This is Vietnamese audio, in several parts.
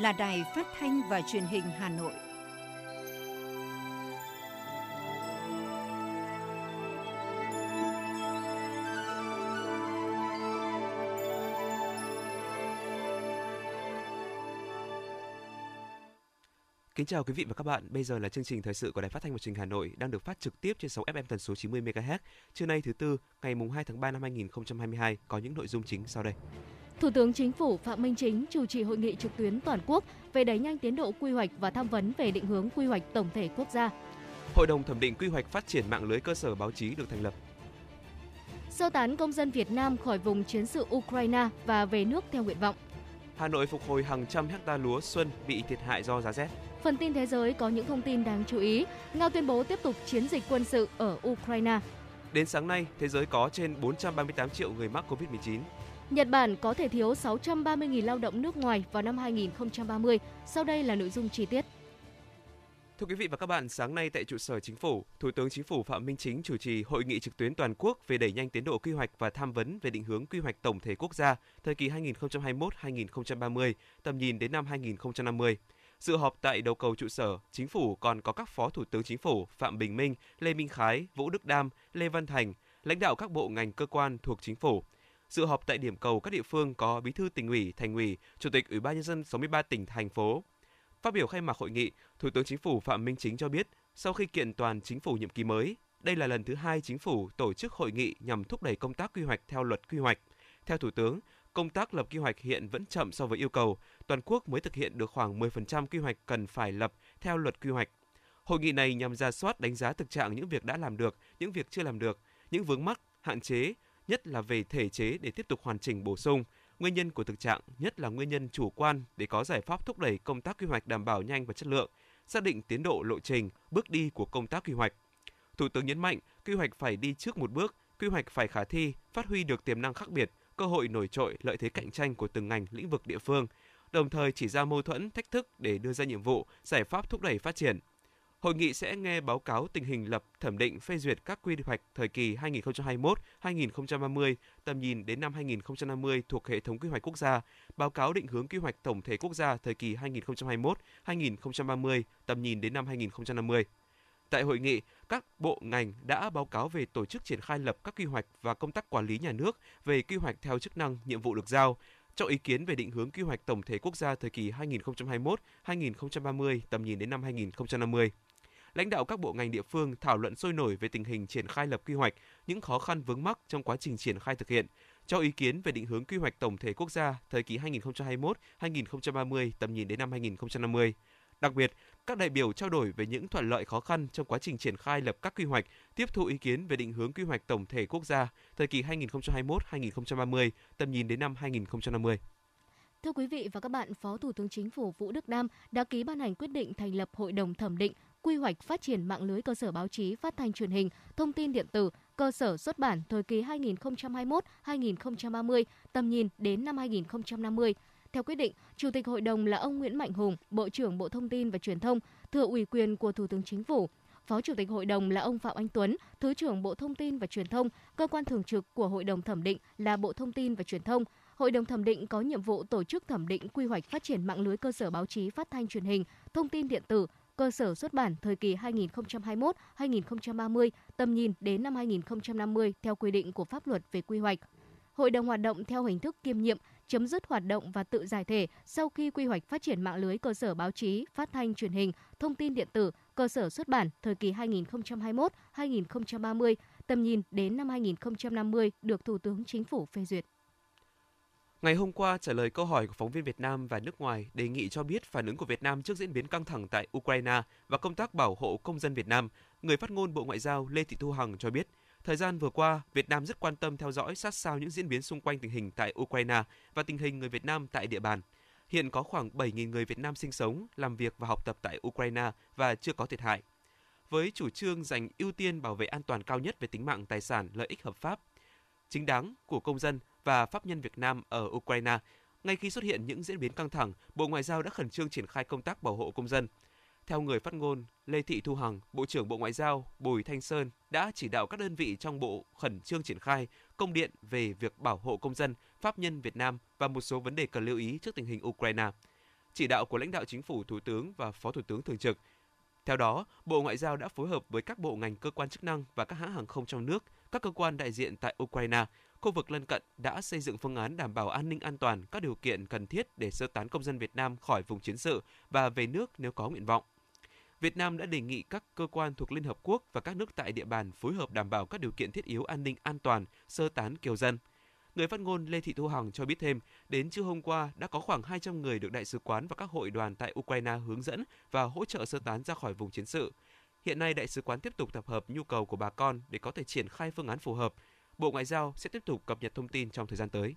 Là đài phát thanh và truyền hình Hà Nội. Kính chào quý vị và các bạn. Bây giờ là chương trình thời sự của Đài Phát thanh và Truyền hình Hà Nội đang được phát trực tiếp trên sóng FM tần số 90 MHz. Trưa nay thứ tư, ngày mùng 2 tháng 3 năm 2022 có những nội dung chính sau đây. Thủ tướng Chính phủ Phạm Minh Chính chủ trì hội nghị trực tuyến toàn quốc về đẩy nhanh tiến độ quy hoạch và tham vấn về định hướng quy hoạch tổng thể quốc gia. Hội đồng thẩm định quy hoạch phát triển mạng lưới cơ sở báo chí được thành lập. Sơ tán công dân Việt Nam khỏi vùng chiến sự Ukraine và về nước theo nguyện vọng. Hà Nội phục hồi hàng trăm hecta lúa xuân bị thiệt hại do giá rét. Phần tin thế giới có những thông tin đáng chú ý. Nga tuyên bố tiếp tục chiến dịch quân sự ở Ukraine. Đến sáng nay, thế giới có trên 438 triệu người mắc COVID-19. Nhật Bản có thể thiếu 630.000 lao động nước ngoài vào năm 2030. Sau đây là nội dung chi tiết. Thưa quý vị và các bạn, sáng nay tại trụ sở Chính phủ, Thủ tướng Chính phủ Phạm Minh Chính chủ trì hội nghị trực tuyến toàn quốc về đẩy nhanh tiến độ quy hoạch và tham vấn về định hướng quy hoạch tổng thể quốc gia thời kỳ 2021-2030, tầm nhìn đến năm 2050. Dự họp tại đầu cầu trụ sở, Chính phủ còn có các Phó Thủ tướng Chính phủ Phạm Bình Minh, Lê Minh Khái, Vũ Đức Đam, Lê Văn Thành, lãnh đạo các bộ ngành cơ quan thuộc Chính phủ. Dự họp tại điểm cầu các địa phương có Bí thư tỉnh ủy, thành ủy, Chủ tịch Ủy ban nhân dân 63 tỉnh thành phố. Phát biểu khai mạc hội nghị, Thủ tướng Chính phủ Phạm Minh Chính cho biết, sau khi kiện toàn chính phủ nhiệm kỳ mới, đây là lần thứ hai chính phủ tổ chức hội nghị nhằm thúc đẩy công tác quy hoạch theo luật quy hoạch. Theo Thủ tướng, công tác lập quy hoạch hiện vẫn chậm so với yêu cầu, toàn quốc mới thực hiện được khoảng 10% quy hoạch cần phải lập theo luật quy hoạch. Hội nghị này nhằm ra soát đánh giá thực trạng những việc đã làm được, những việc chưa làm được, những vướng mắc, hạn chế, nhất là về thể chế để tiếp tục hoàn chỉnh bổ sung, nguyên nhân của thực trạng, nhất là nguyên nhân chủ quan để có giải pháp thúc đẩy công tác quy hoạch đảm bảo nhanh và chất lượng, xác định tiến độ lộ trình, bước đi của công tác quy hoạch. Thủ tướng nhấn mạnh, quy hoạch phải đi trước một bước, quy hoạch phải khả thi, phát huy được tiềm năng khác biệt, cơ hội nổi trội, lợi thế cạnh tranh của từng ngành, lĩnh vực địa phương, đồng thời chỉ ra mâu thuẫn, thách thức để đưa ra nhiệm vụ, giải pháp thúc đẩy phát triển. Hội nghị sẽ nghe báo cáo tình hình lập, thẩm định, phê duyệt các quy hoạch thời kỳ 2021-2030, tầm nhìn đến năm 2050 thuộc hệ thống quy hoạch quốc gia, báo cáo định hướng quy hoạch tổng thể quốc gia thời kỳ 2021-2030, tầm nhìn đến năm 2050. Tại hội nghị, các bộ ngành đã báo cáo về tổ chức triển khai lập các quy hoạch và công tác quản lý nhà nước về quy hoạch theo chức năng, nhiệm vụ được giao, cho ý kiến về định hướng quy hoạch tổng thể quốc gia thời kỳ 2021-2030, tầm nhìn đến năm 2050 lãnh đạo các bộ ngành địa phương thảo luận sôi nổi về tình hình triển khai lập quy hoạch, những khó khăn vướng mắc trong quá trình triển khai thực hiện, cho ý kiến về định hướng quy hoạch tổng thể quốc gia thời kỳ 2021-2030 tầm nhìn đến năm 2050. Đặc biệt, các đại biểu trao đổi về những thuận lợi khó khăn trong quá trình triển khai lập các quy hoạch, tiếp thu ý kiến về định hướng quy hoạch tổng thể quốc gia thời kỳ 2021-2030, tầm nhìn đến năm 2050. Thưa quý vị và các bạn, Phó Thủ tướng Chính phủ Vũ Đức Đam đã ký ban hành quyết định thành lập Hội đồng thẩm định quy hoạch phát triển mạng lưới cơ sở báo chí, phát thanh truyền hình, thông tin điện tử, cơ sở xuất bản thời kỳ 2021-2030, tầm nhìn đến năm 2050. Theo quyết định, Chủ tịch Hội đồng là ông Nguyễn Mạnh Hùng, Bộ trưởng Bộ Thông tin và Truyền thông, thừa ủy quyền của Thủ tướng Chính phủ. Phó Chủ tịch Hội đồng là ông Phạm Anh Tuấn, Thứ trưởng Bộ Thông tin và Truyền thông, cơ quan thường trực của Hội đồng thẩm định là Bộ Thông tin và Truyền thông. Hội đồng thẩm định có nhiệm vụ tổ chức thẩm định quy hoạch phát triển mạng lưới cơ sở báo chí phát thanh truyền hình, thông tin điện tử, cơ sở xuất bản thời kỳ 2021-2030, tầm nhìn đến năm 2050 theo quy định của pháp luật về quy hoạch. Hội đồng hoạt động theo hình thức kiêm nhiệm, chấm dứt hoạt động và tự giải thể sau khi quy hoạch phát triển mạng lưới cơ sở báo chí, phát thanh truyền hình, thông tin điện tử, cơ sở xuất bản thời kỳ 2021-2030, tầm nhìn đến năm 2050 được Thủ tướng Chính phủ phê duyệt. Ngày hôm qua, trả lời câu hỏi của phóng viên Việt Nam và nước ngoài đề nghị cho biết phản ứng của Việt Nam trước diễn biến căng thẳng tại Ukraine và công tác bảo hộ công dân Việt Nam, người phát ngôn Bộ Ngoại giao Lê Thị Thu Hằng cho biết, thời gian vừa qua, Việt Nam rất quan tâm theo dõi sát sao những diễn biến xung quanh tình hình tại Ukraine và tình hình người Việt Nam tại địa bàn. Hiện có khoảng 7.000 người Việt Nam sinh sống, làm việc và học tập tại Ukraine và chưa có thiệt hại. Với chủ trương dành ưu tiên bảo vệ an toàn cao nhất về tính mạng tài sản, lợi ích hợp pháp, chính đáng của công dân và pháp nhân Việt Nam ở Ukraine. Ngay khi xuất hiện những diễn biến căng thẳng, Bộ Ngoại giao đã khẩn trương triển khai công tác bảo hộ công dân. Theo người phát ngôn Lê Thị Thu Hằng, Bộ trưởng Bộ Ngoại giao Bùi Thanh Sơn đã chỉ đạo các đơn vị trong Bộ khẩn trương triển khai công điện về việc bảo hộ công dân, pháp nhân Việt Nam và một số vấn đề cần lưu ý trước tình hình Ukraine. chỉ đạo của lãnh đạo chính phủ, thủ tướng và phó thủ tướng thường trực. Theo đó, Bộ Ngoại giao đã phối hợp với các bộ ngành cơ quan chức năng và các hãng hàng không trong nước, các cơ quan đại diện tại Ukraine, khu vực lân cận đã xây dựng phương án đảm bảo an ninh an toàn các điều kiện cần thiết để sơ tán công dân Việt Nam khỏi vùng chiến sự và về nước nếu có nguyện vọng. Việt Nam đã đề nghị các cơ quan thuộc Liên Hợp Quốc và các nước tại địa bàn phối hợp đảm bảo các điều kiện thiết yếu an ninh an toàn, sơ tán kiều dân. Người phát ngôn Lê Thị Thu Hằng cho biết thêm, đến trưa hôm qua đã có khoảng 200 người được đại sứ quán và các hội đoàn tại Ukraine hướng dẫn và hỗ trợ sơ tán ra khỏi vùng chiến sự. Hiện nay đại sứ quán tiếp tục tập hợp nhu cầu của bà con để có thể triển khai phương án phù hợp. Bộ Ngoại giao sẽ tiếp tục cập nhật thông tin trong thời gian tới.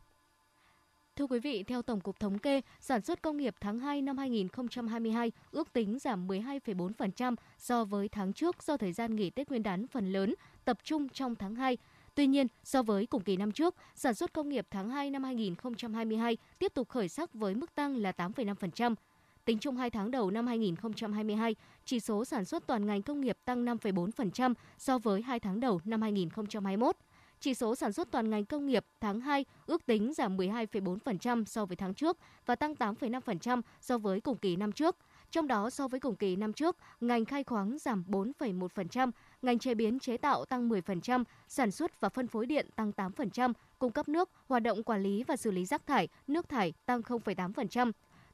Thưa quý vị, theo Tổng cục Thống kê, sản xuất công nghiệp tháng 2 năm 2022 ước tính giảm 12,4% so với tháng trước do thời gian nghỉ Tết Nguyên đán phần lớn tập trung trong tháng 2. Tuy nhiên, so với cùng kỳ năm trước, sản xuất công nghiệp tháng 2 năm 2022 tiếp tục khởi sắc với mức tăng là 8,5%. Tính chung 2 tháng đầu năm 2022, chỉ số sản xuất toàn ngành công nghiệp tăng 5,4% so với 2 tháng đầu năm 2021. Chỉ số sản xuất toàn ngành công nghiệp tháng 2 ước tính giảm 12,4% so với tháng trước và tăng 8,5% so với cùng kỳ năm trước. Trong đó so với cùng kỳ năm trước, ngành khai khoáng giảm 4,1%, ngành chế biến chế tạo tăng 10%, sản xuất và phân phối điện tăng 8%, cung cấp nước, hoạt động quản lý và xử lý rác thải, nước thải tăng 0,8%.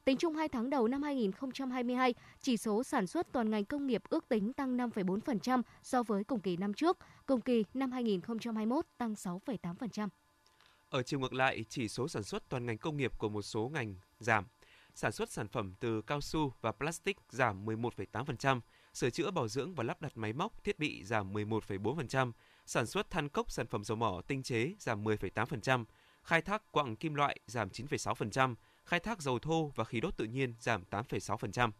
Tính chung 2 tháng đầu năm 2022, chỉ số sản xuất toàn ngành công nghiệp ước tính tăng 5,4% so với cùng kỳ năm trước, cùng kỳ năm 2021 tăng 6,8%. Ở chiều ngược lại, chỉ số sản xuất toàn ngành công nghiệp của một số ngành giảm. Sản xuất sản phẩm từ cao su và plastic giảm 11,8%, sửa chữa bảo dưỡng và lắp đặt máy móc, thiết bị giảm 11,4%, sản xuất than cốc sản phẩm dầu mỏ tinh chế giảm 10,8%, khai thác quặng kim loại giảm 9,6%, khai thác dầu thô và khí đốt tự nhiên giảm 8,6%.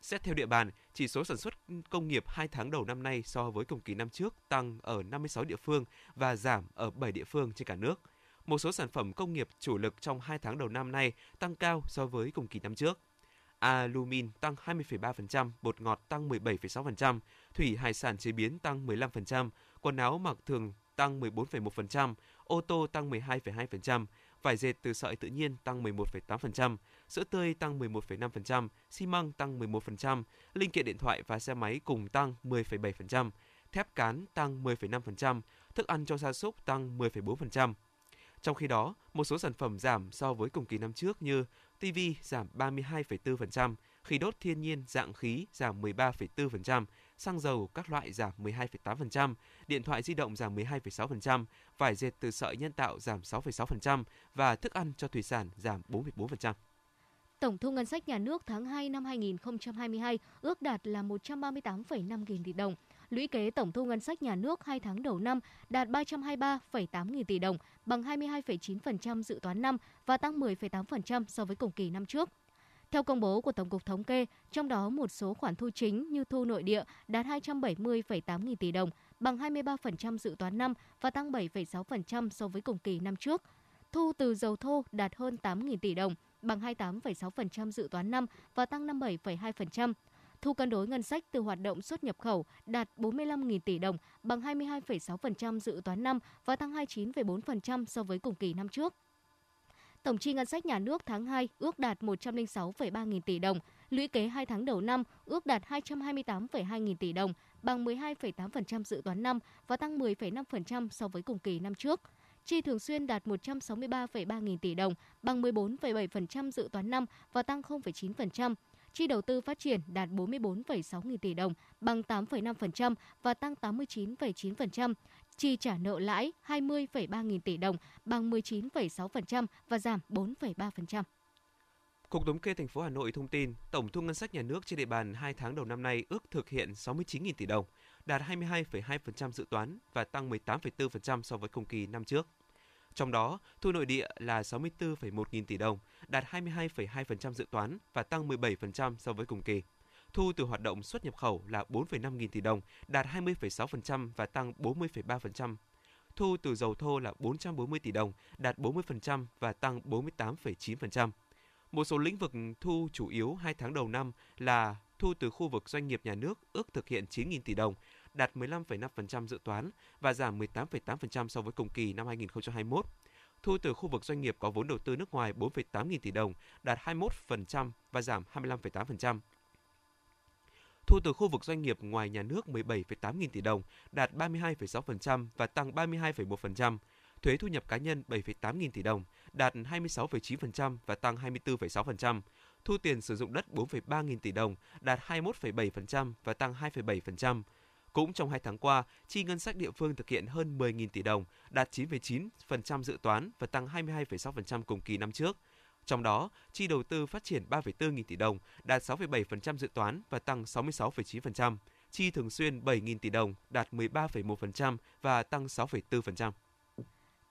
Xét theo địa bàn, chỉ số sản xuất công nghiệp 2 tháng đầu năm nay so với cùng kỳ năm trước tăng ở 56 địa phương và giảm ở 7 địa phương trên cả nước. Một số sản phẩm công nghiệp chủ lực trong 2 tháng đầu năm nay tăng cao so với cùng kỳ năm trước. Alumin tăng 20,3%, bột ngọt tăng 17,6%, thủy hải sản chế biến tăng 15%, quần áo mặc thường tăng 14,1%, ô tô tăng 12,2%, vải dệt từ sợi tự nhiên tăng 11,8%, sữa tươi tăng 11,5%, xi măng tăng 11%, linh kiện điện thoại và xe máy cùng tăng 10,7%, thép cán tăng 10,5%, thức ăn cho gia súc tăng 10,4%. Trong khi đó, một số sản phẩm giảm so với cùng kỳ năm trước như TV giảm 32,4%, khí đốt thiên nhiên dạng khí giảm 13,4%, xăng dầu các loại giảm 12,8%, điện thoại di động giảm 12,6%, vải dệt từ sợi nhân tạo giảm 6,6% và thức ăn cho thủy sản giảm 4,4%. Tổng thu ngân sách nhà nước tháng 2 năm 2022 ước đạt là 138,5 nghìn tỷ đồng. Lũy kế tổng thu ngân sách nhà nước 2 tháng đầu năm đạt 323,8 nghìn tỷ đồng, bằng 22,9% dự toán năm và tăng 10,8% so với cùng kỳ năm trước. Theo công bố của Tổng cục Thống kê, trong đó một số khoản thu chính như thu nội địa đạt 270,8 nghìn tỷ đồng, bằng 23% dự toán năm và tăng 7,6% so với cùng kỳ năm trước. Thu từ dầu thô đạt hơn 8 nghìn tỷ đồng, bằng 28,6% dự toán năm và tăng 57,2%. Thu cân đối ngân sách từ hoạt động xuất nhập khẩu đạt 45.000 tỷ đồng, bằng 22,6% dự toán năm và tăng 29,4% so với cùng kỳ năm trước. Tổng chi ngân sách nhà nước tháng 2 ước đạt 106,3 nghìn tỷ đồng, lũy kế 2 tháng đầu năm ước đạt 228,2 nghìn tỷ đồng, bằng 12,8% dự toán năm và tăng 10,5% so với cùng kỳ năm trước. Chi thường xuyên đạt 163,3 nghìn tỷ đồng, bằng 14,7% dự toán năm và tăng 0,9%. Chi đầu tư phát triển đạt 44,6 nghìn tỷ đồng, bằng 8,5% và tăng 89,9% chi trả nợ lãi 20,3 nghìn tỷ đồng, bằng 19,6% và giảm 4,3%. Cục Thống kê thành phố Hà Nội thông tin, tổng thu ngân sách nhà nước trên địa bàn 2 tháng đầu năm nay ước thực hiện 69.000 tỷ đồng, đạt 22,2% dự toán và tăng 18,4% so với cùng kỳ năm trước. Trong đó, thu nội địa là 64,1 nghìn tỷ đồng, đạt 22,2% dự toán và tăng 17% so với cùng kỳ. Thu từ hoạt động xuất nhập khẩu là 4,5 nghìn tỷ đồng, đạt 20,6% và tăng 40,3%. Thu từ dầu thô là 440 tỷ đồng, đạt 40% và tăng 48,9%. Một số lĩnh vực thu chủ yếu 2 tháng đầu năm là thu từ khu vực doanh nghiệp nhà nước ước thực hiện 9.000 tỷ đồng, đạt 15,5% dự toán và giảm 18,8% so với cùng kỳ năm 2021. Thu từ khu vực doanh nghiệp có vốn đầu tư nước ngoài 4,8 nghìn tỷ đồng, đạt 21% và giảm 25,8%. Thu từ khu vực doanh nghiệp ngoài nhà nước 17,8 nghìn tỷ đồng, đạt 32,6% và tăng 32,1%. Thuế thu nhập cá nhân 7,8 nghìn tỷ đồng, đạt 26,9% và tăng 24,6%. Thu tiền sử dụng đất 4,3 nghìn tỷ đồng, đạt 21,7% và tăng 2,7%. Cũng trong hai tháng qua, chi ngân sách địa phương thực hiện hơn 10.000 tỷ đồng, đạt 9,9% dự toán và tăng 22,6% cùng kỳ năm trước. Trong đó, chi đầu tư phát triển 3,4 nghìn tỷ đồng, đạt 6,7% dự toán và tăng 66,9%. Chi thường xuyên 7 nghìn tỷ đồng, đạt 13,1% và tăng 6,4%.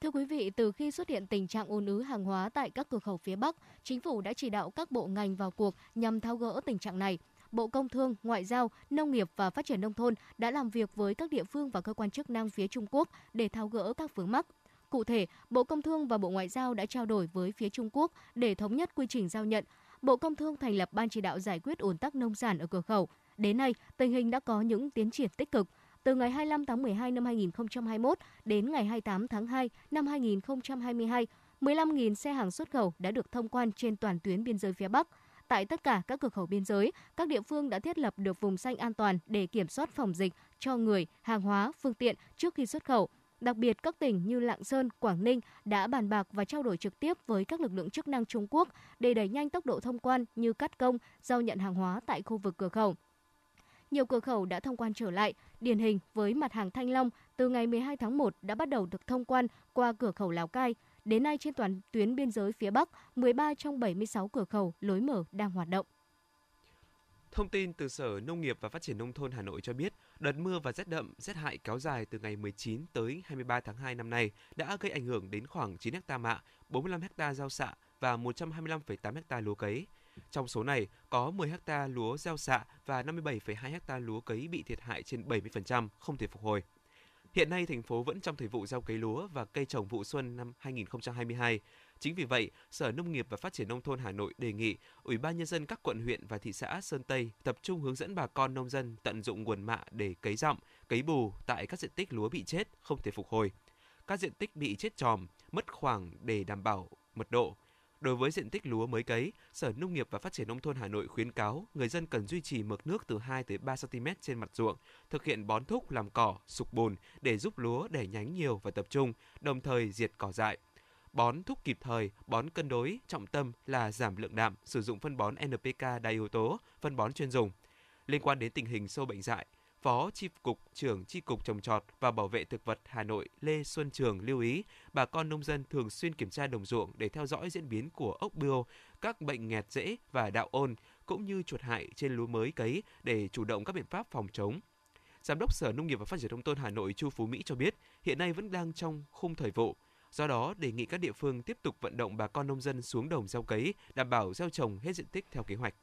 Thưa quý vị, từ khi xuất hiện tình trạng ùn ứ hàng hóa tại các cửa khẩu phía Bắc, chính phủ đã chỉ đạo các bộ ngành vào cuộc nhằm tháo gỡ tình trạng này. Bộ Công Thương, Ngoại giao, Nông nghiệp và Phát triển Nông thôn đã làm việc với các địa phương và cơ quan chức năng phía Trung Quốc để tháo gỡ các vướng mắc. Cụ thể, Bộ Công Thương và Bộ Ngoại giao đã trao đổi với phía Trung Quốc để thống nhất quy trình giao nhận. Bộ Công Thương thành lập Ban chỉ đạo giải quyết ủn tắc nông sản ở cửa khẩu. Đến nay, tình hình đã có những tiến triển tích cực. Từ ngày 25 tháng 12 năm 2021 đến ngày 28 tháng 2 năm 2022, 15.000 xe hàng xuất khẩu đã được thông quan trên toàn tuyến biên giới phía Bắc. Tại tất cả các cửa khẩu biên giới, các địa phương đã thiết lập được vùng xanh an toàn để kiểm soát phòng dịch cho người, hàng hóa, phương tiện trước khi xuất khẩu. Đặc biệt, các tỉnh như Lạng Sơn, Quảng Ninh đã bàn bạc và trao đổi trực tiếp với các lực lượng chức năng Trung Quốc để đẩy nhanh tốc độ thông quan như cắt công, giao nhận hàng hóa tại khu vực cửa khẩu. Nhiều cửa khẩu đã thông quan trở lại, điển hình với mặt hàng Thanh Long từ ngày 12 tháng 1 đã bắt đầu được thông quan qua cửa khẩu Lào Cai. Đến nay trên toàn tuyến biên giới phía Bắc, 13 trong 76 cửa khẩu lối mở đang hoạt động. Thông tin từ Sở Nông nghiệp và Phát triển Nông thôn Hà Nội cho biết, đợt mưa và rét đậm, rét hại kéo dài từ ngày 19 tới 23 tháng 2 năm nay đã gây ảnh hưởng đến khoảng 9 ha mạ, 45 ha rau xạ và 125,8 ha lúa cấy. Trong số này, có 10 ha lúa gieo xạ và 57,2 ha lúa cấy bị thiệt hại trên 70%, không thể phục hồi. Hiện nay, thành phố vẫn trong thời vụ gieo cấy lúa và cây trồng vụ xuân năm 2022. Chính vì vậy, Sở Nông nghiệp và Phát triển Nông thôn Hà Nội đề nghị Ủy ban Nhân dân các quận huyện và thị xã Sơn Tây tập trung hướng dẫn bà con nông dân tận dụng nguồn mạ để cấy rậm cấy bù tại các diện tích lúa bị chết, không thể phục hồi. Các diện tích bị chết tròm, mất khoảng để đảm bảo mật độ, Đối với diện tích lúa mới cấy, Sở Nông nghiệp và Phát triển nông thôn Hà Nội khuyến cáo người dân cần duy trì mực nước từ 2 tới 3 cm trên mặt ruộng, thực hiện bón thúc làm cỏ, sục bùn để giúp lúa đẻ nhánh nhiều và tập trung, đồng thời diệt cỏ dại. Bón thúc kịp thời, bón cân đối, trọng tâm là giảm lượng đạm, sử dụng phân bón NPK đa yếu tố, phân bón chuyên dùng. Liên quan đến tình hình sâu bệnh dại, Phó Chi cục trưởng Chi cục trồng trọt và bảo vệ thực vật Hà Nội Lê Xuân Trường lưu ý, bà con nông dân thường xuyên kiểm tra đồng ruộng để theo dõi diễn biến của ốc bươu, các bệnh nghẹt rễ và đạo ôn cũng như chuột hại trên lúa mới cấy để chủ động các biện pháp phòng chống. Giám đốc Sở Nông nghiệp và Phát triển nông thôn Hà Nội Chu Phú Mỹ cho biết, hiện nay vẫn đang trong khung thời vụ. Do đó, đề nghị các địa phương tiếp tục vận động bà con nông dân xuống đồng gieo cấy, đảm bảo gieo trồng hết diện tích theo kế hoạch.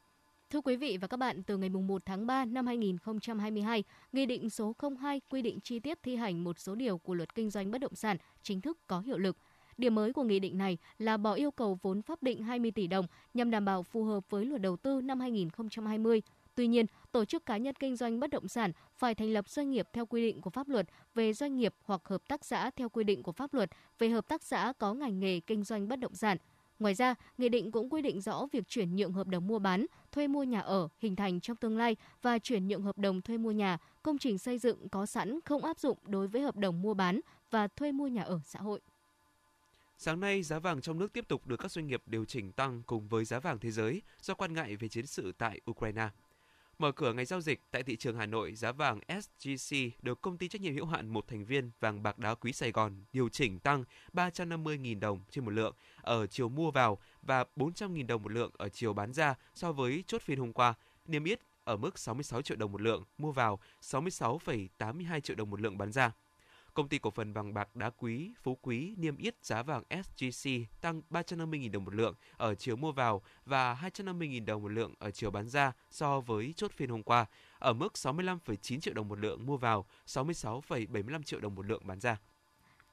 Thưa quý vị và các bạn, từ ngày 1 tháng 3 năm 2022, Nghị định số 02 quy định chi tiết thi hành một số điều của luật kinh doanh bất động sản chính thức có hiệu lực. Điểm mới của nghị định này là bỏ yêu cầu vốn pháp định 20 tỷ đồng nhằm đảm bảo phù hợp với luật đầu tư năm 2020. Tuy nhiên, tổ chức cá nhân kinh doanh bất động sản phải thành lập doanh nghiệp theo quy định của pháp luật về doanh nghiệp hoặc hợp tác xã theo quy định của pháp luật về hợp tác xã có ngành nghề kinh doanh bất động sản – Ngoài ra, Nghị định cũng quy định rõ việc chuyển nhượng hợp đồng mua bán, thuê mua nhà ở hình thành trong tương lai và chuyển nhượng hợp đồng thuê mua nhà, công trình xây dựng có sẵn không áp dụng đối với hợp đồng mua bán và thuê mua nhà ở xã hội. Sáng nay, giá vàng trong nước tiếp tục được các doanh nghiệp điều chỉnh tăng cùng với giá vàng thế giới do quan ngại về chiến sự tại Ukraine. Mở cửa ngày giao dịch tại thị trường Hà Nội, giá vàng SJC được công ty trách nhiệm hữu hạn một thành viên vàng bạc đá quý Sài Gòn điều chỉnh tăng 350.000 đồng trên một lượng ở chiều mua vào và 400.000 đồng một lượng ở chiều bán ra so với chốt phiên hôm qua, niêm yết ở mức 66 triệu đồng một lượng mua vào, 66,82 triệu đồng một lượng bán ra. Công ty cổ phần vàng bạc đá quý Phú Quý niêm yết giá vàng SJC tăng 350.000 đồng một lượng ở chiều mua vào và 250.000 đồng một lượng ở chiều bán ra so với chốt phiên hôm qua, ở mức 65,9 triệu đồng một lượng mua vào, 66,75 triệu đồng một lượng bán ra.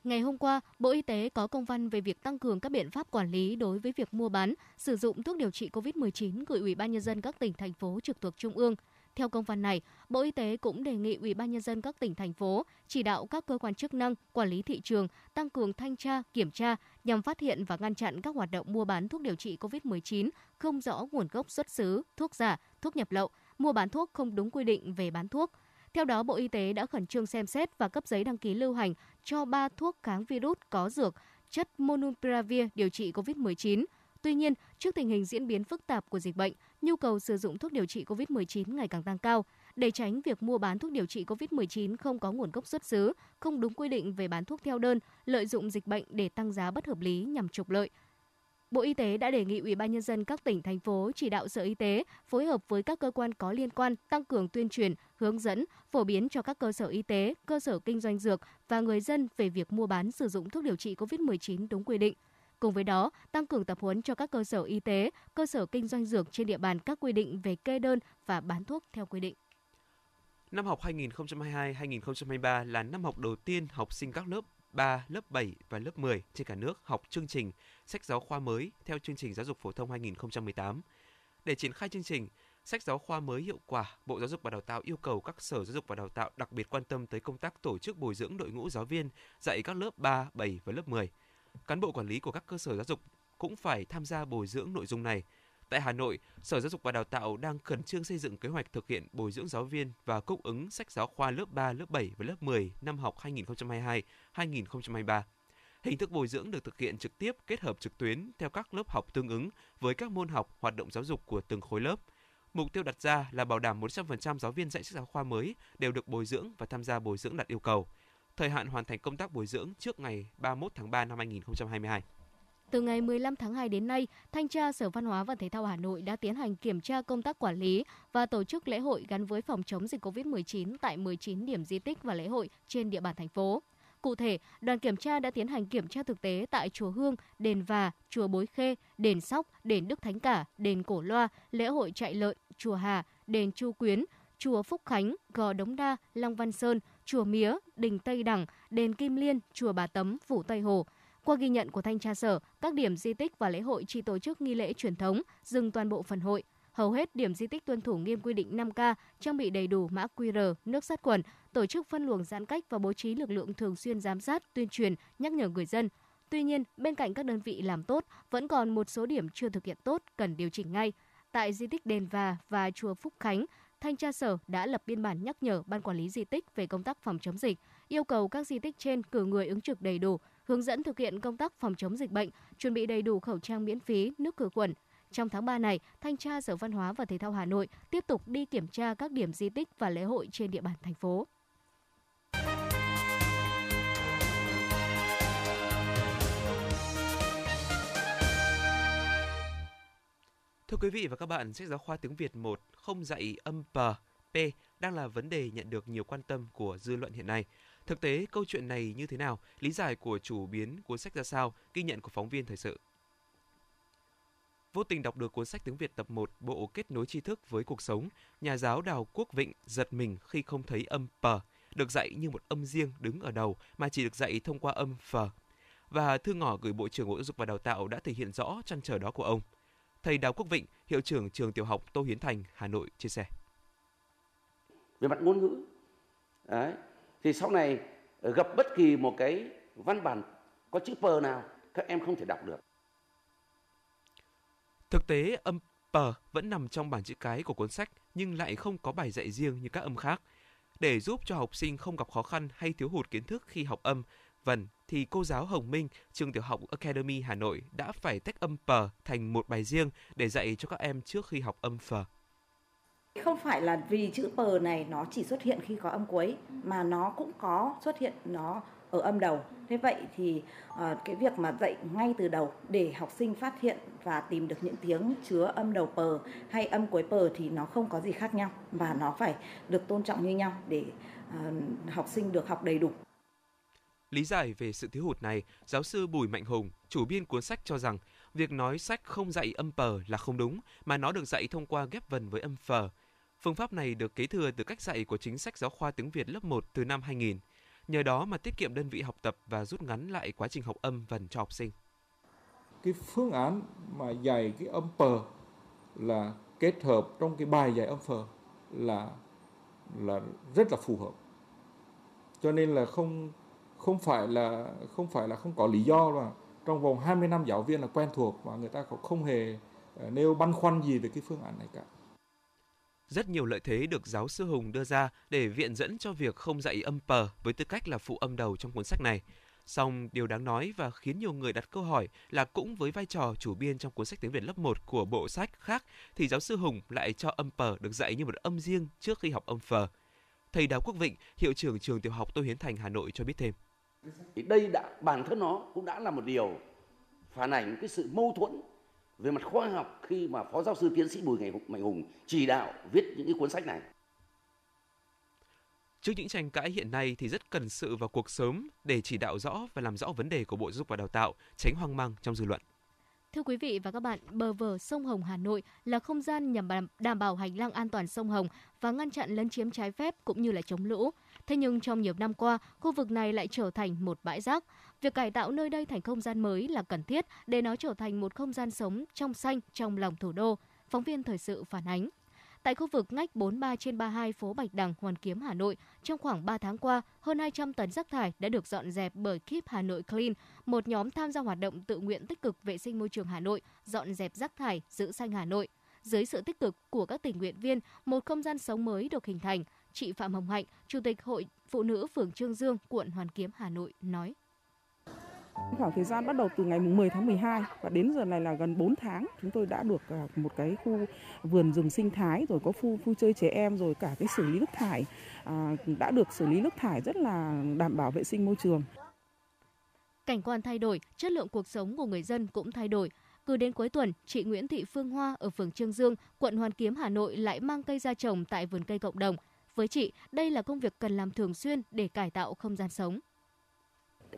Ngày hôm qua, Bộ Y tế có công văn về việc tăng cường các biện pháp quản lý đối với việc mua bán, sử dụng thuốc điều trị COVID-19 gửi Ủy ban nhân dân các tỉnh thành phố trực thuộc trung ương. Theo công văn này, Bộ Y tế cũng đề nghị Ủy ban nhân dân các tỉnh thành phố chỉ đạo các cơ quan chức năng, quản lý thị trường tăng cường thanh tra, kiểm tra nhằm phát hiện và ngăn chặn các hoạt động mua bán thuốc điều trị COVID-19 không rõ nguồn gốc xuất xứ, thuốc giả, thuốc nhập lậu, mua bán thuốc không đúng quy định về bán thuốc. Theo đó, Bộ Y tế đã khẩn trương xem xét và cấp giấy đăng ký lưu hành cho 3 thuốc kháng virus có dược chất Monupiravir điều trị COVID-19. Tuy nhiên, trước tình hình diễn biến phức tạp của dịch bệnh, nhu cầu sử dụng thuốc điều trị COVID-19 ngày càng tăng cao. Để tránh việc mua bán thuốc điều trị COVID-19 không có nguồn gốc xuất xứ, không đúng quy định về bán thuốc theo đơn, lợi dụng dịch bệnh để tăng giá bất hợp lý nhằm trục lợi, Bộ Y tế đã đề nghị Ủy ban nhân dân các tỉnh thành phố chỉ đạo Sở Y tế phối hợp với các cơ quan có liên quan tăng cường tuyên truyền, hướng dẫn, phổ biến cho các cơ sở y tế, cơ sở kinh doanh dược và người dân về việc mua bán sử dụng thuốc điều trị COVID-19 đúng quy định. Cùng với đó, tăng cường tập huấn cho các cơ sở y tế, cơ sở kinh doanh dược trên địa bàn các quy định về kê đơn và bán thuốc theo quy định. Năm học 2022-2023 là năm học đầu tiên học sinh các lớp 3, lớp 7 và lớp 10 trên cả nước học chương trình sách giáo khoa mới theo chương trình giáo dục phổ thông 2018. Để triển khai chương trình sách giáo khoa mới hiệu quả, Bộ Giáo dục và Đào tạo yêu cầu các sở giáo dục và đào tạo đặc biệt quan tâm tới công tác tổ chức bồi dưỡng đội ngũ giáo viên dạy các lớp 3, 7 và lớp 10. Cán bộ quản lý của các cơ sở giáo dục cũng phải tham gia bồi dưỡng nội dung này. Tại Hà Nội, Sở Giáo dục và Đào tạo đang khẩn trương xây dựng kế hoạch thực hiện bồi dưỡng giáo viên và cung ứng sách giáo khoa lớp 3, lớp 7 và lớp 10 năm học 2022-2023. Hình thức bồi dưỡng được thực hiện trực tiếp kết hợp trực tuyến theo các lớp học tương ứng với các môn học, hoạt động giáo dục của từng khối lớp. Mục tiêu đặt ra là bảo đảm 100% giáo viên dạy sách giáo khoa mới đều được bồi dưỡng và tham gia bồi dưỡng đạt yêu cầu. Thời hạn hoàn thành công tác bồi dưỡng trước ngày 31 tháng 3 năm 2022. Từ ngày 15 tháng 2 đến nay, Thanh tra Sở Văn hóa và Thể thao Hà Nội đã tiến hành kiểm tra công tác quản lý và tổ chức lễ hội gắn với phòng chống dịch COVID-19 tại 19 điểm di tích và lễ hội trên địa bàn thành phố. Cụ thể, đoàn kiểm tra đã tiến hành kiểm tra thực tế tại chùa Hương, đền Và, chùa Bối Khê, đền Sóc, đền Đức Thánh Cả, đền Cổ Loa, lễ hội chạy lợn, chùa Hà, đền Chu Quyến, chùa Phúc Khánh, Gò Đống Đa, Long Văn Sơn, chùa Mía, đình Tây Đằng, đền Kim Liên, chùa Bà Tấm, Phủ Tây Hồ. Qua ghi nhận của thanh tra sở, các điểm di tích và lễ hội chỉ tổ chức nghi lễ truyền thống, dừng toàn bộ phần hội. Hầu hết điểm di tích tuân thủ nghiêm quy định 5K, trang bị đầy đủ mã QR, nước sát khuẩn, tổ chức phân luồng giãn cách và bố trí lực lượng thường xuyên giám sát, tuyên truyền, nhắc nhở người dân. Tuy nhiên, bên cạnh các đơn vị làm tốt, vẫn còn một số điểm chưa thực hiện tốt cần điều chỉnh ngay. Tại di tích Đền Và và chùa Phúc Khánh, thanh tra sở đã lập biên bản nhắc nhở ban quản lý di tích về công tác phòng chống dịch, yêu cầu các di tích trên cử người ứng trực đầy đủ, hướng dẫn thực hiện công tác phòng chống dịch bệnh, chuẩn bị đầy đủ khẩu trang miễn phí, nước khử khuẩn. Trong tháng 3 này, Thanh tra Sở Văn hóa và Thể thao Hà Nội tiếp tục đi kiểm tra các điểm di tích và lễ hội trên địa bàn thành phố. Thưa quý vị và các bạn, sách giáo khoa tiếng Việt 1 không dạy âm p, p đang là vấn đề nhận được nhiều quan tâm của dư luận hiện nay. Thực tế, câu chuyện này như thế nào? Lý giải của chủ biến cuốn sách ra sao? Ghi nhận của phóng viên thời sự. Vô tình đọc được cuốn sách tiếng Việt tập 1 Bộ kết nối tri thức với cuộc sống, nhà giáo Đào Quốc Vịnh giật mình khi không thấy âm p được dạy như một âm riêng đứng ở đầu mà chỉ được dạy thông qua âm f. Và thư ngỏ gửi Bộ trưởng Bộ Giáo dục và Đào tạo đã thể hiện rõ trăn trở đó của ông. Thầy Đào Quốc Vịnh, hiệu trưởng trường tiểu học Tô Hiến Thành, Hà Nội chia sẻ. Về mặt ngôn ngữ, đấy, thì sau này gặp bất kỳ một cái văn bản có chữ p nào các em không thể đọc được. Thực tế, âm p vẫn nằm trong bảng chữ cái của cuốn sách nhưng lại không có bài dạy riêng như các âm khác. Để giúp cho học sinh không gặp khó khăn hay thiếu hụt kiến thức khi học âm, vần thì cô giáo Hồng Minh, trường tiểu học Academy Hà Nội đã phải tách âm pờ thành một bài riêng để dạy cho các em trước khi học âm phờ. Không phải là vì chữ pờ này nó chỉ xuất hiện khi có âm cuối mà nó cũng có xuất hiện nó ở âm đầu. Thế vậy thì uh, cái việc mà dạy ngay từ đầu để học sinh phát hiện và tìm được những tiếng chứa âm đầu pờ hay âm cuối pờ thì nó không có gì khác nhau và nó phải được tôn trọng như nhau để uh, học sinh được học đầy đủ. Lý giải về sự thiếu hụt này, giáo sư Bùi Mạnh Hùng, chủ biên cuốn sách cho rằng việc nói sách không dạy âm pờ là không đúng, mà nó được dạy thông qua ghép vần với âm phờ. Phương pháp này được kế thừa từ cách dạy của chính sách giáo khoa tiếng Việt lớp 1 từ năm 2000. Nhờ đó mà tiết kiệm đơn vị học tập và rút ngắn lại quá trình học âm vần cho học sinh. Cái phương án mà dạy cái âm pờ là kết hợp trong cái bài dạy âm phờ là là rất là phù hợp cho nên là không không phải là không phải là không có lý do mà trong vòng 20 năm giáo viên là quen thuộc và người ta cũng không hề ờ, nêu băn khoăn gì về cái phương án này cả. Rất nhiều lợi thế được giáo sư Hùng đưa ra để viện dẫn cho việc không dạy âm pờ với tư cách là phụ âm đầu trong cuốn sách này. Song điều đáng nói và khiến nhiều người đặt câu hỏi là cũng với vai trò chủ biên trong cuốn sách tiếng Việt lớp 1 của bộ sách khác thì giáo sư Hùng lại cho âm pờ được dạy như một âm riêng trước khi học âm phờ. Thầy Đào Quốc Vịnh, hiệu trưởng trường tiểu học Tô Hiến Thành Hà Nội cho biết thêm. Thì đây đã bản thân nó cũng đã là một điều phản ảnh cái sự mâu thuẫn về mặt khoa học khi mà phó giáo sư tiến sĩ Bùi Mạnh Hùng chỉ đạo viết những cái cuốn sách này. Trước những tranh cãi hiện nay thì rất cần sự vào cuộc sớm để chỉ đạo rõ và làm rõ vấn đề của Bộ Giáo dục và Đào tạo, tránh hoang mang trong dư luận. Thưa quý vị và các bạn, bờ vở sông Hồng Hà Nội là không gian nhằm đảm bảo hành lang an toàn sông Hồng và ngăn chặn lấn chiếm trái phép cũng như là chống lũ. Thế nhưng trong nhiều năm qua, khu vực này lại trở thành một bãi rác. Việc cải tạo nơi đây thành không gian mới là cần thiết để nó trở thành một không gian sống trong xanh trong lòng thủ đô. Phóng viên thời sự phản ánh. Tại khu vực ngách 43 trên 32 phố Bạch Đằng, Hoàn Kiếm, Hà Nội, trong khoảng 3 tháng qua, hơn 200 tấn rác thải đã được dọn dẹp bởi Keep Hà Nội Clean, một nhóm tham gia hoạt động tự nguyện tích cực vệ sinh môi trường Hà Nội, dọn dẹp rác thải, giữ xanh Hà Nội. Dưới sự tích cực của các tình nguyện viên, một không gian sống mới được hình thành. Chị Phạm Hồng Hạnh, Chủ tịch Hội Phụ nữ phường Trương Dương, quận Hoàn Kiếm, Hà Nội nói. Khoảng thời gian bắt đầu từ ngày 10 tháng 12 và đến giờ này là gần 4 tháng chúng tôi đã được à, một cái khu vườn rừng sinh thái rồi có khu vui chơi trẻ em rồi cả cái xử lý nước thải à, đã được xử lý nước thải rất là đảm bảo vệ sinh môi trường. Cảnh quan thay đổi, chất lượng cuộc sống của người dân cũng thay đổi. Cứ đến cuối tuần, chị Nguyễn Thị Phương Hoa ở phường Trương Dương, quận Hoàn Kiếm, Hà Nội lại mang cây ra trồng tại vườn cây cộng đồng. Với chị, đây là công việc cần làm thường xuyên để cải tạo không gian sống.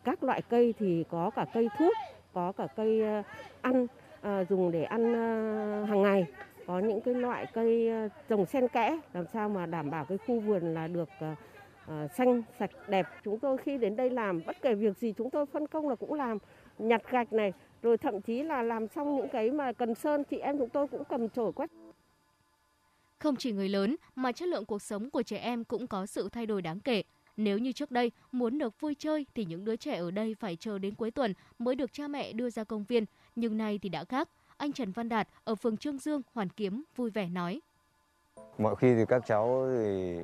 Các loại cây thì có cả cây thuốc, có cả cây ờ, ăn ờ, dùng để ăn ờ, hàng ngày, có những cái loại cây trồng xen kẽ làm sao mà đảm bảo cái khu vườn là được xanh sạch đẹp. Chúng tôi khi đến đây làm bất kể việc gì chúng tôi phân công là cũng làm nhặt gạch này, rồi thậm chí là làm xong những cái mà cần sơn chị em chúng tôi cũng cầm chổi quét không chỉ người lớn mà chất lượng cuộc sống của trẻ em cũng có sự thay đổi đáng kể. Nếu như trước đây muốn được vui chơi thì những đứa trẻ ở đây phải chờ đến cuối tuần mới được cha mẹ đưa ra công viên, nhưng nay thì đã khác. Anh Trần Văn Đạt ở phường Trương Dương, Hoàn Kiếm vui vẻ nói. Mọi khi thì các cháu thì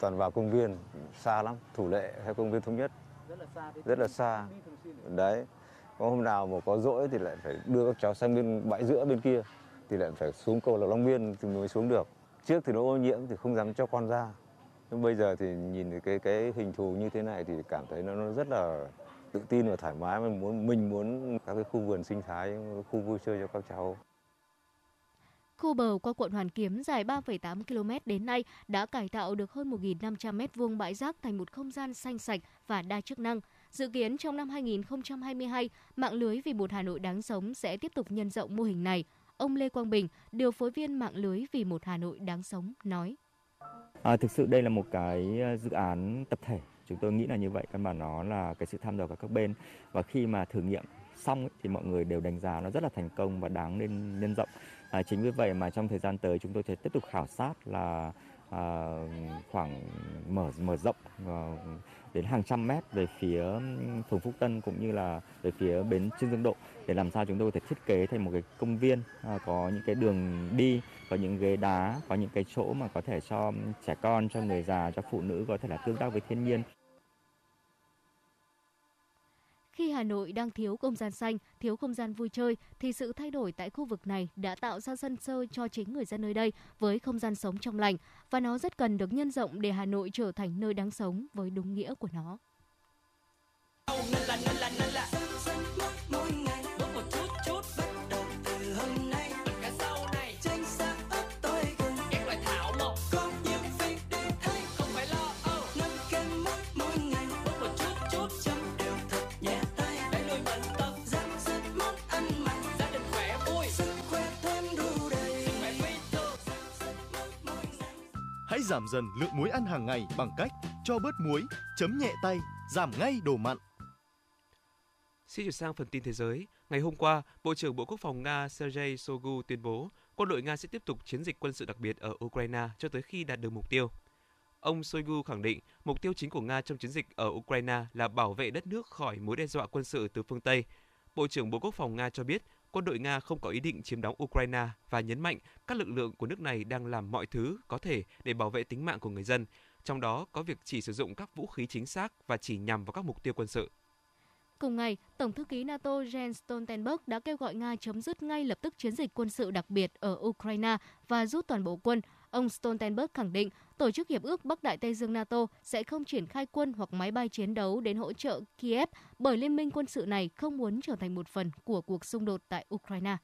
toàn vào công viên xa lắm, thủ lệ hay công viên thống nhất. Rất là xa. Rất là xa. Đấy. Có hôm nào mà có rỗi thì lại phải đưa các cháu sang bên bãi giữa bên kia thì lại phải xuống cầu là Long Biên thì mới xuống được. Trước thì nó ô nhiễm thì không dám cho con ra nhưng bây giờ thì nhìn cái cái hình thù như thế này thì cảm thấy nó, nó rất là tự tin và thoải mái mình muốn mình muốn các cái khu vườn sinh thái khu vui chơi cho các cháu Khu bờ qua quận Hoàn Kiếm dài 3,8 km đến nay đã cải tạo được hơn 1.500 m2 bãi rác thành một không gian xanh sạch và đa chức năng. Dự kiến trong năm 2022, mạng lưới vì một Hà Nội đáng sống sẽ tiếp tục nhân rộng mô hình này. Ông Lê Quang Bình, điều phối viên mạng lưới vì một Hà Nội đáng sống, nói. À, thực sự đây là một cái ờ, dự án tập thể. Chúng tôi nghĩ là như vậy căn bản nó là cái sự tham gia của các bên. Và khi mà thử nghiệm xong ấy, thì mọi người đều đánh giá nó rất là thành công và đáng nên nhân rộng. À, chính vì vậy mà trong thời gian tới chúng tôi sẽ tiếp tục khảo sát là à, khoảng mở mở rộng à, đến hàng trăm mét về phía phường Phúc Tân cũng như là về phía bến Trương Dương Độ để làm sao chúng tôi có thể thiết kế thành một cái công viên à, có những cái đường đi có những ghế đá có những cái chỗ mà có thể cho trẻ con cho người già cho phụ nữ có thể là tương tác với thiên nhiên khi Hà Nội đang thiếu không gian xanh, thiếu không gian vui chơi, thì sự thay đổi tại khu vực này đã tạo ra sân sơ cho chính người dân nơi đây với không gian sống trong lành và nó rất cần được nhân rộng để Hà Nội trở thành nơi đáng sống với đúng nghĩa của nó. Hãy giảm dần lượng muối ăn hàng ngày bằng cách cho bớt muối, chấm nhẹ tay, giảm ngay đồ mặn. Xin chuyển sang phần tin thế giới. Ngày hôm qua, Bộ trưởng Bộ Quốc phòng Nga Sergei Shoigu tuyên bố quân đội Nga sẽ tiếp tục chiến dịch quân sự đặc biệt ở Ukraine cho tới khi đạt được mục tiêu. Ông Shoigu khẳng định mục tiêu chính của Nga trong chiến dịch ở Ukraine là bảo vệ đất nước khỏi mối đe dọa quân sự từ phương Tây. Bộ trưởng Bộ Quốc phòng Nga cho biết quân đội Nga không có ý định chiếm đóng Ukraine và nhấn mạnh các lực lượng của nước này đang làm mọi thứ có thể để bảo vệ tính mạng của người dân, trong đó có việc chỉ sử dụng các vũ khí chính xác và chỉ nhằm vào các mục tiêu quân sự. Cùng ngày, Tổng thư ký NATO Jens Stoltenberg đã kêu gọi Nga chấm dứt ngay lập tức chiến dịch quân sự đặc biệt ở Ukraine và rút toàn bộ quân. Ông Stoltenberg khẳng định Tổ chức Hiệp ước Bắc Đại Tây Dương NATO sẽ không triển khai quân hoặc máy bay chiến đấu đến hỗ trợ Kiev bởi liên minh quân sự này không muốn trở thành một phần của cuộc xung đột tại Ukraine.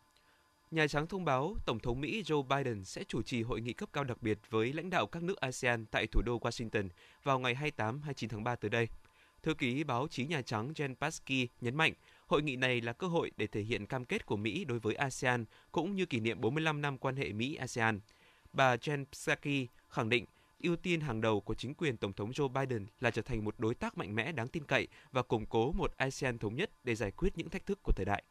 Nhà Trắng thông báo Tổng thống Mỹ Joe Biden sẽ chủ trì hội nghị cấp cao đặc biệt với lãnh đạo các nước ASEAN tại thủ đô Washington vào ngày 28-29 tháng 3 tới đây. Thư ký báo chí Nhà Trắng Jen Psaki nhấn mạnh, hội nghị này là cơ hội để thể hiện cam kết của Mỹ đối với ASEAN cũng như kỷ niệm 45 năm quan hệ Mỹ-ASEAN. Bà Jen Psaki khẳng định ưu tiên hàng đầu của chính quyền Tổng thống Joe Biden là trở thành một đối tác mạnh mẽ đáng tin cậy và củng cố một ASEAN thống nhất để giải quyết những thách thức của thời đại.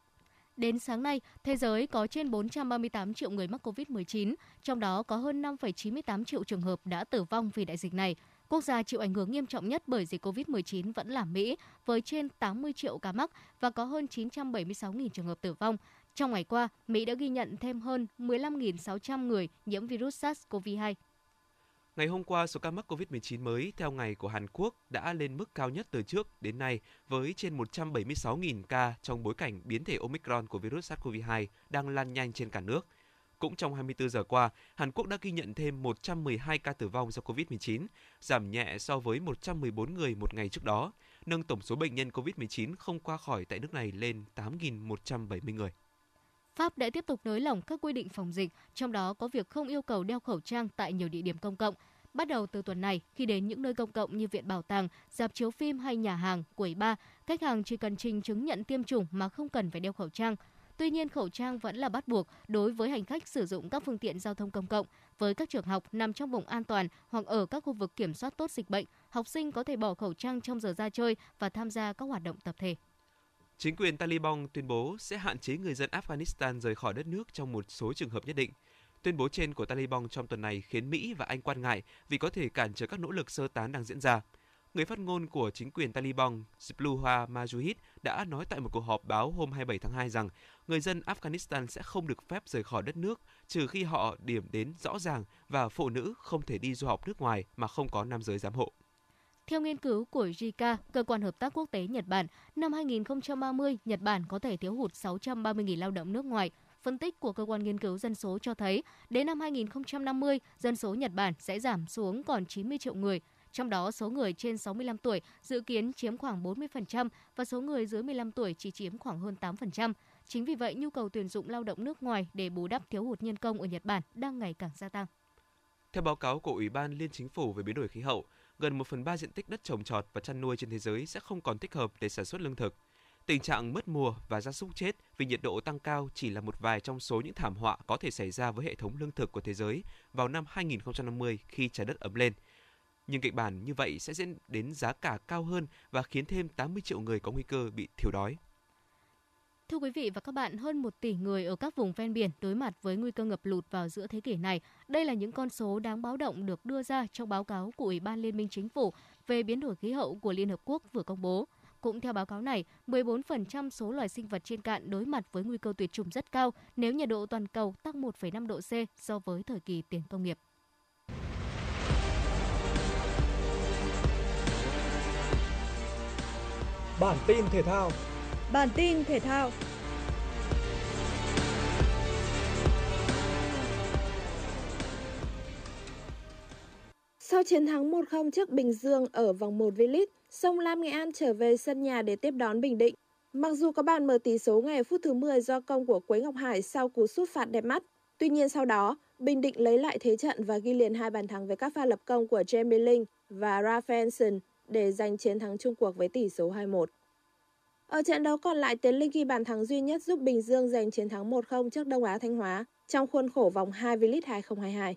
Đến sáng nay, thế giới có trên 438 triệu người mắc COVID-19, trong đó có hơn 5,98 triệu trường hợp đã tử vong vì đại dịch này. Quốc gia chịu ảnh hưởng nghiêm trọng nhất bởi dịch COVID-19 vẫn là Mỹ, với trên 80 triệu ca mắc và có hơn 976.000 trường hợp tử vong. Trong ngày qua, Mỹ đã ghi nhận thêm hơn 15.600 người nhiễm virus SARS-CoV-2. Ngày hôm qua, số ca mắc COVID-19 mới theo ngày của Hàn Quốc đã lên mức cao nhất từ trước đến nay với trên 176.000 ca trong bối cảnh biến thể Omicron của virus SARS-CoV-2 đang lan nhanh trên cả nước. Cũng trong 24 giờ qua, Hàn Quốc đã ghi nhận thêm 112 ca tử vong do COVID-19, giảm nhẹ so với 114 người một ngày trước đó, nâng tổng số bệnh nhân COVID-19 không qua khỏi tại nước này lên 8.170 người. Pháp đã tiếp tục nới lỏng các quy định phòng dịch, trong đó có việc không yêu cầu đeo khẩu trang tại nhiều địa điểm công cộng. Bắt đầu từ tuần này, khi đến những nơi công cộng như viện bảo tàng, dạp chiếu phim hay nhà hàng, quầy bar, khách hàng chỉ cần trình chứng nhận tiêm chủng mà không cần phải đeo khẩu trang. Tuy nhiên, khẩu trang vẫn là bắt buộc đối với hành khách sử dụng các phương tiện giao thông công cộng. Với các trường học nằm trong vùng an toàn hoặc ở các khu vực kiểm soát tốt dịch bệnh, học sinh có thể bỏ khẩu trang trong giờ ra chơi và tham gia các hoạt động tập thể. Chính quyền Taliban tuyên bố sẽ hạn chế người dân Afghanistan rời khỏi đất nước trong một số trường hợp nhất định. Tuyên bố trên của Taliban trong tuần này khiến Mỹ và Anh quan ngại vì có thể cản trở các nỗ lực sơ tán đang diễn ra. Người phát ngôn của chính quyền Taliban, Spluha Majuhid đã nói tại một cuộc họp báo hôm 27 tháng 2 rằng người dân Afghanistan sẽ không được phép rời khỏi đất nước trừ khi họ điểm đến rõ ràng và phụ nữ không thể đi du học nước ngoài mà không có nam giới giám hộ. Theo nghiên cứu của JICA, cơ quan hợp tác quốc tế Nhật Bản, năm 2030, Nhật Bản có thể thiếu hụt 630.000 lao động nước ngoài. Phân tích của cơ quan nghiên cứu dân số cho thấy, đến năm 2050, dân số Nhật Bản sẽ giảm xuống còn 90 triệu người. Trong đó, số người trên 65 tuổi dự kiến chiếm khoảng 40% và số người dưới 15 tuổi chỉ chiếm khoảng hơn 8%. Chính vì vậy, nhu cầu tuyển dụng lao động nước ngoài để bù đắp thiếu hụt nhân công ở Nhật Bản đang ngày càng gia tăng. Theo báo cáo của Ủy ban Liên Chính phủ về biến đổi khí hậu, gần 1 phần 3 diện tích đất trồng trọt và chăn nuôi trên thế giới sẽ không còn thích hợp để sản xuất lương thực. Tình trạng mất mùa và gia súc chết vì nhiệt độ tăng cao chỉ là một vài trong số những thảm họa có thể xảy ra với hệ thống lương thực của thế giới vào năm 2050 khi trái đất ấm lên. Nhưng kịch bản như vậy sẽ dẫn đến giá cả cao hơn và khiến thêm 80 triệu người có nguy cơ bị thiếu đói. Thưa quý vị và các bạn, hơn 1 tỷ người ở các vùng ven biển đối mặt với nguy cơ ngập lụt vào giữa thế kỷ này. Đây là những con số đáng báo động được đưa ra trong báo cáo của Ủy ban Liên minh Chính phủ về biến đổi khí hậu của Liên Hợp Quốc vừa công bố. Cũng theo báo cáo này, 14% số loài sinh vật trên cạn đối mặt với nguy cơ tuyệt chủng rất cao nếu nhiệt độ toàn cầu tăng 1,5 độ C so với thời kỳ tiền công nghiệp. Bản tin thể thao Bản tin thể thao Sau chiến thắng 1-0 trước Bình Dương ở vòng 1 V-League, sông Lam Nghệ An trở về sân nhà để tiếp đón Bình Định. Mặc dù có bàn mở tỷ số ngay phút thứ 10 do công của Quế Ngọc Hải sau cú sút phạt đẹp mắt, tuy nhiên sau đó, Bình Định lấy lại thế trận và ghi liền hai bàn thắng với các pha lập công của Jamie Linh và Rafaelson để giành chiến thắng chung cuộc với tỷ số 2-1. Ở trận đấu còn lại, Tiến Linh ghi bàn thắng duy nhất giúp Bình Dương giành chiến thắng 1-0 trước Đông Á Thanh Hóa trong khuôn khổ vòng 2 V-League 2022.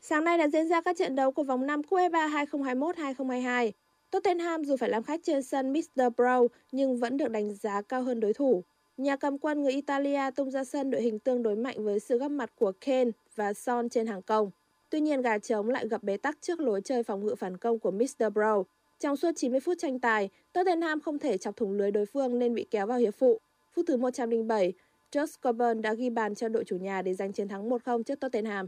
Sáng nay đã diễn ra các trận đấu của vòng 5 Cúp e FA 2021-2022. Tottenham dù phải làm khách trên sân Mr. Brown nhưng vẫn được đánh giá cao hơn đối thủ. nhà cầm quân người Italia tung ra sân đội hình tương đối mạnh với sự góp mặt của Kane và Son trên hàng công. Tuy nhiên gà trống lại gặp bế tắc trước lối chơi phòng ngự phản công của Mr. Brown. Trong suốt 90 phút tranh tài, Tottenham không thể chọc thủng lưới đối phương nên bị kéo vào hiệp phụ. Phút thứ 107, Josh Coburn đã ghi bàn cho đội chủ nhà để giành chiến thắng 1-0 trước Tottenham.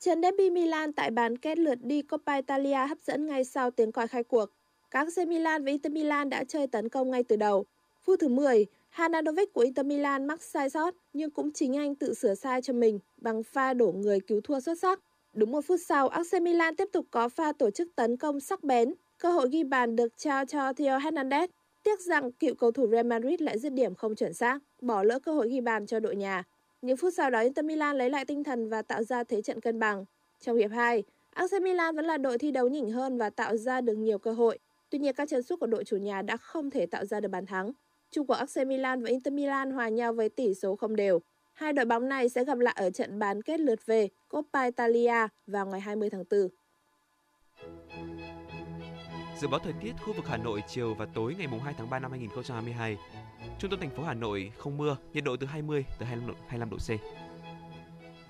Trận derby Milan tại bán kết lượt đi Coppa Italia hấp dẫn ngay sau tiếng còi khai cuộc. Các AC Milan và Inter Milan đã chơi tấn công ngay từ đầu. Phút thứ 10, Hanadovic của Inter Milan mắc sai sót nhưng cũng chính anh tự sửa sai cho mình bằng pha đổ người cứu thua xuất sắc. Đúng một phút sau, AC Milan tiếp tục có pha tổ chức tấn công sắc bén. Cơ hội ghi bàn được trao cho Theo Hernandez. Tiếc rằng cựu cầu thủ Real Madrid lại dứt điểm không chuẩn xác, bỏ lỡ cơ hội ghi bàn cho đội nhà. Những phút sau đó Inter Milan lấy lại tinh thần và tạo ra thế trận cân bằng. Trong hiệp 2, AC Milan vẫn là đội thi đấu nhỉnh hơn và tạo ra được nhiều cơ hội. Tuy nhiên các chân sút của đội chủ nhà đã không thể tạo ra được bàn thắng. Chung của AC Milan và Inter Milan hòa nhau với tỷ số không đều. Hai đội bóng này sẽ gặp lại ở trận bán kết lượt về Coppa Italia vào ngày 20 tháng 4. Dự báo thời tiết khu vực Hà Nội chiều và tối ngày 2 tháng 3 năm 2022. Trung tâm thành phố Hà Nội không mưa, nhiệt độ từ 20 tới 25 độ, 25 độ C.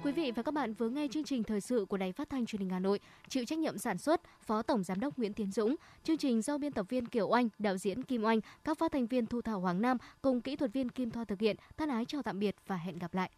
Quý vị và các bạn vừa nghe chương trình thời sự của Đài Phát thanh Truyền hình Hà Nội, chịu trách nhiệm sản xuất Phó Tổng giám đốc Nguyễn Tiến Dũng, chương trình do biên tập viên Kiều Oanh, đạo diễn Kim Oanh, các phát thanh viên Thu Thảo Hoàng Nam cùng kỹ thuật viên Kim Thoa thực hiện. Thân ái chào tạm biệt và hẹn gặp lại.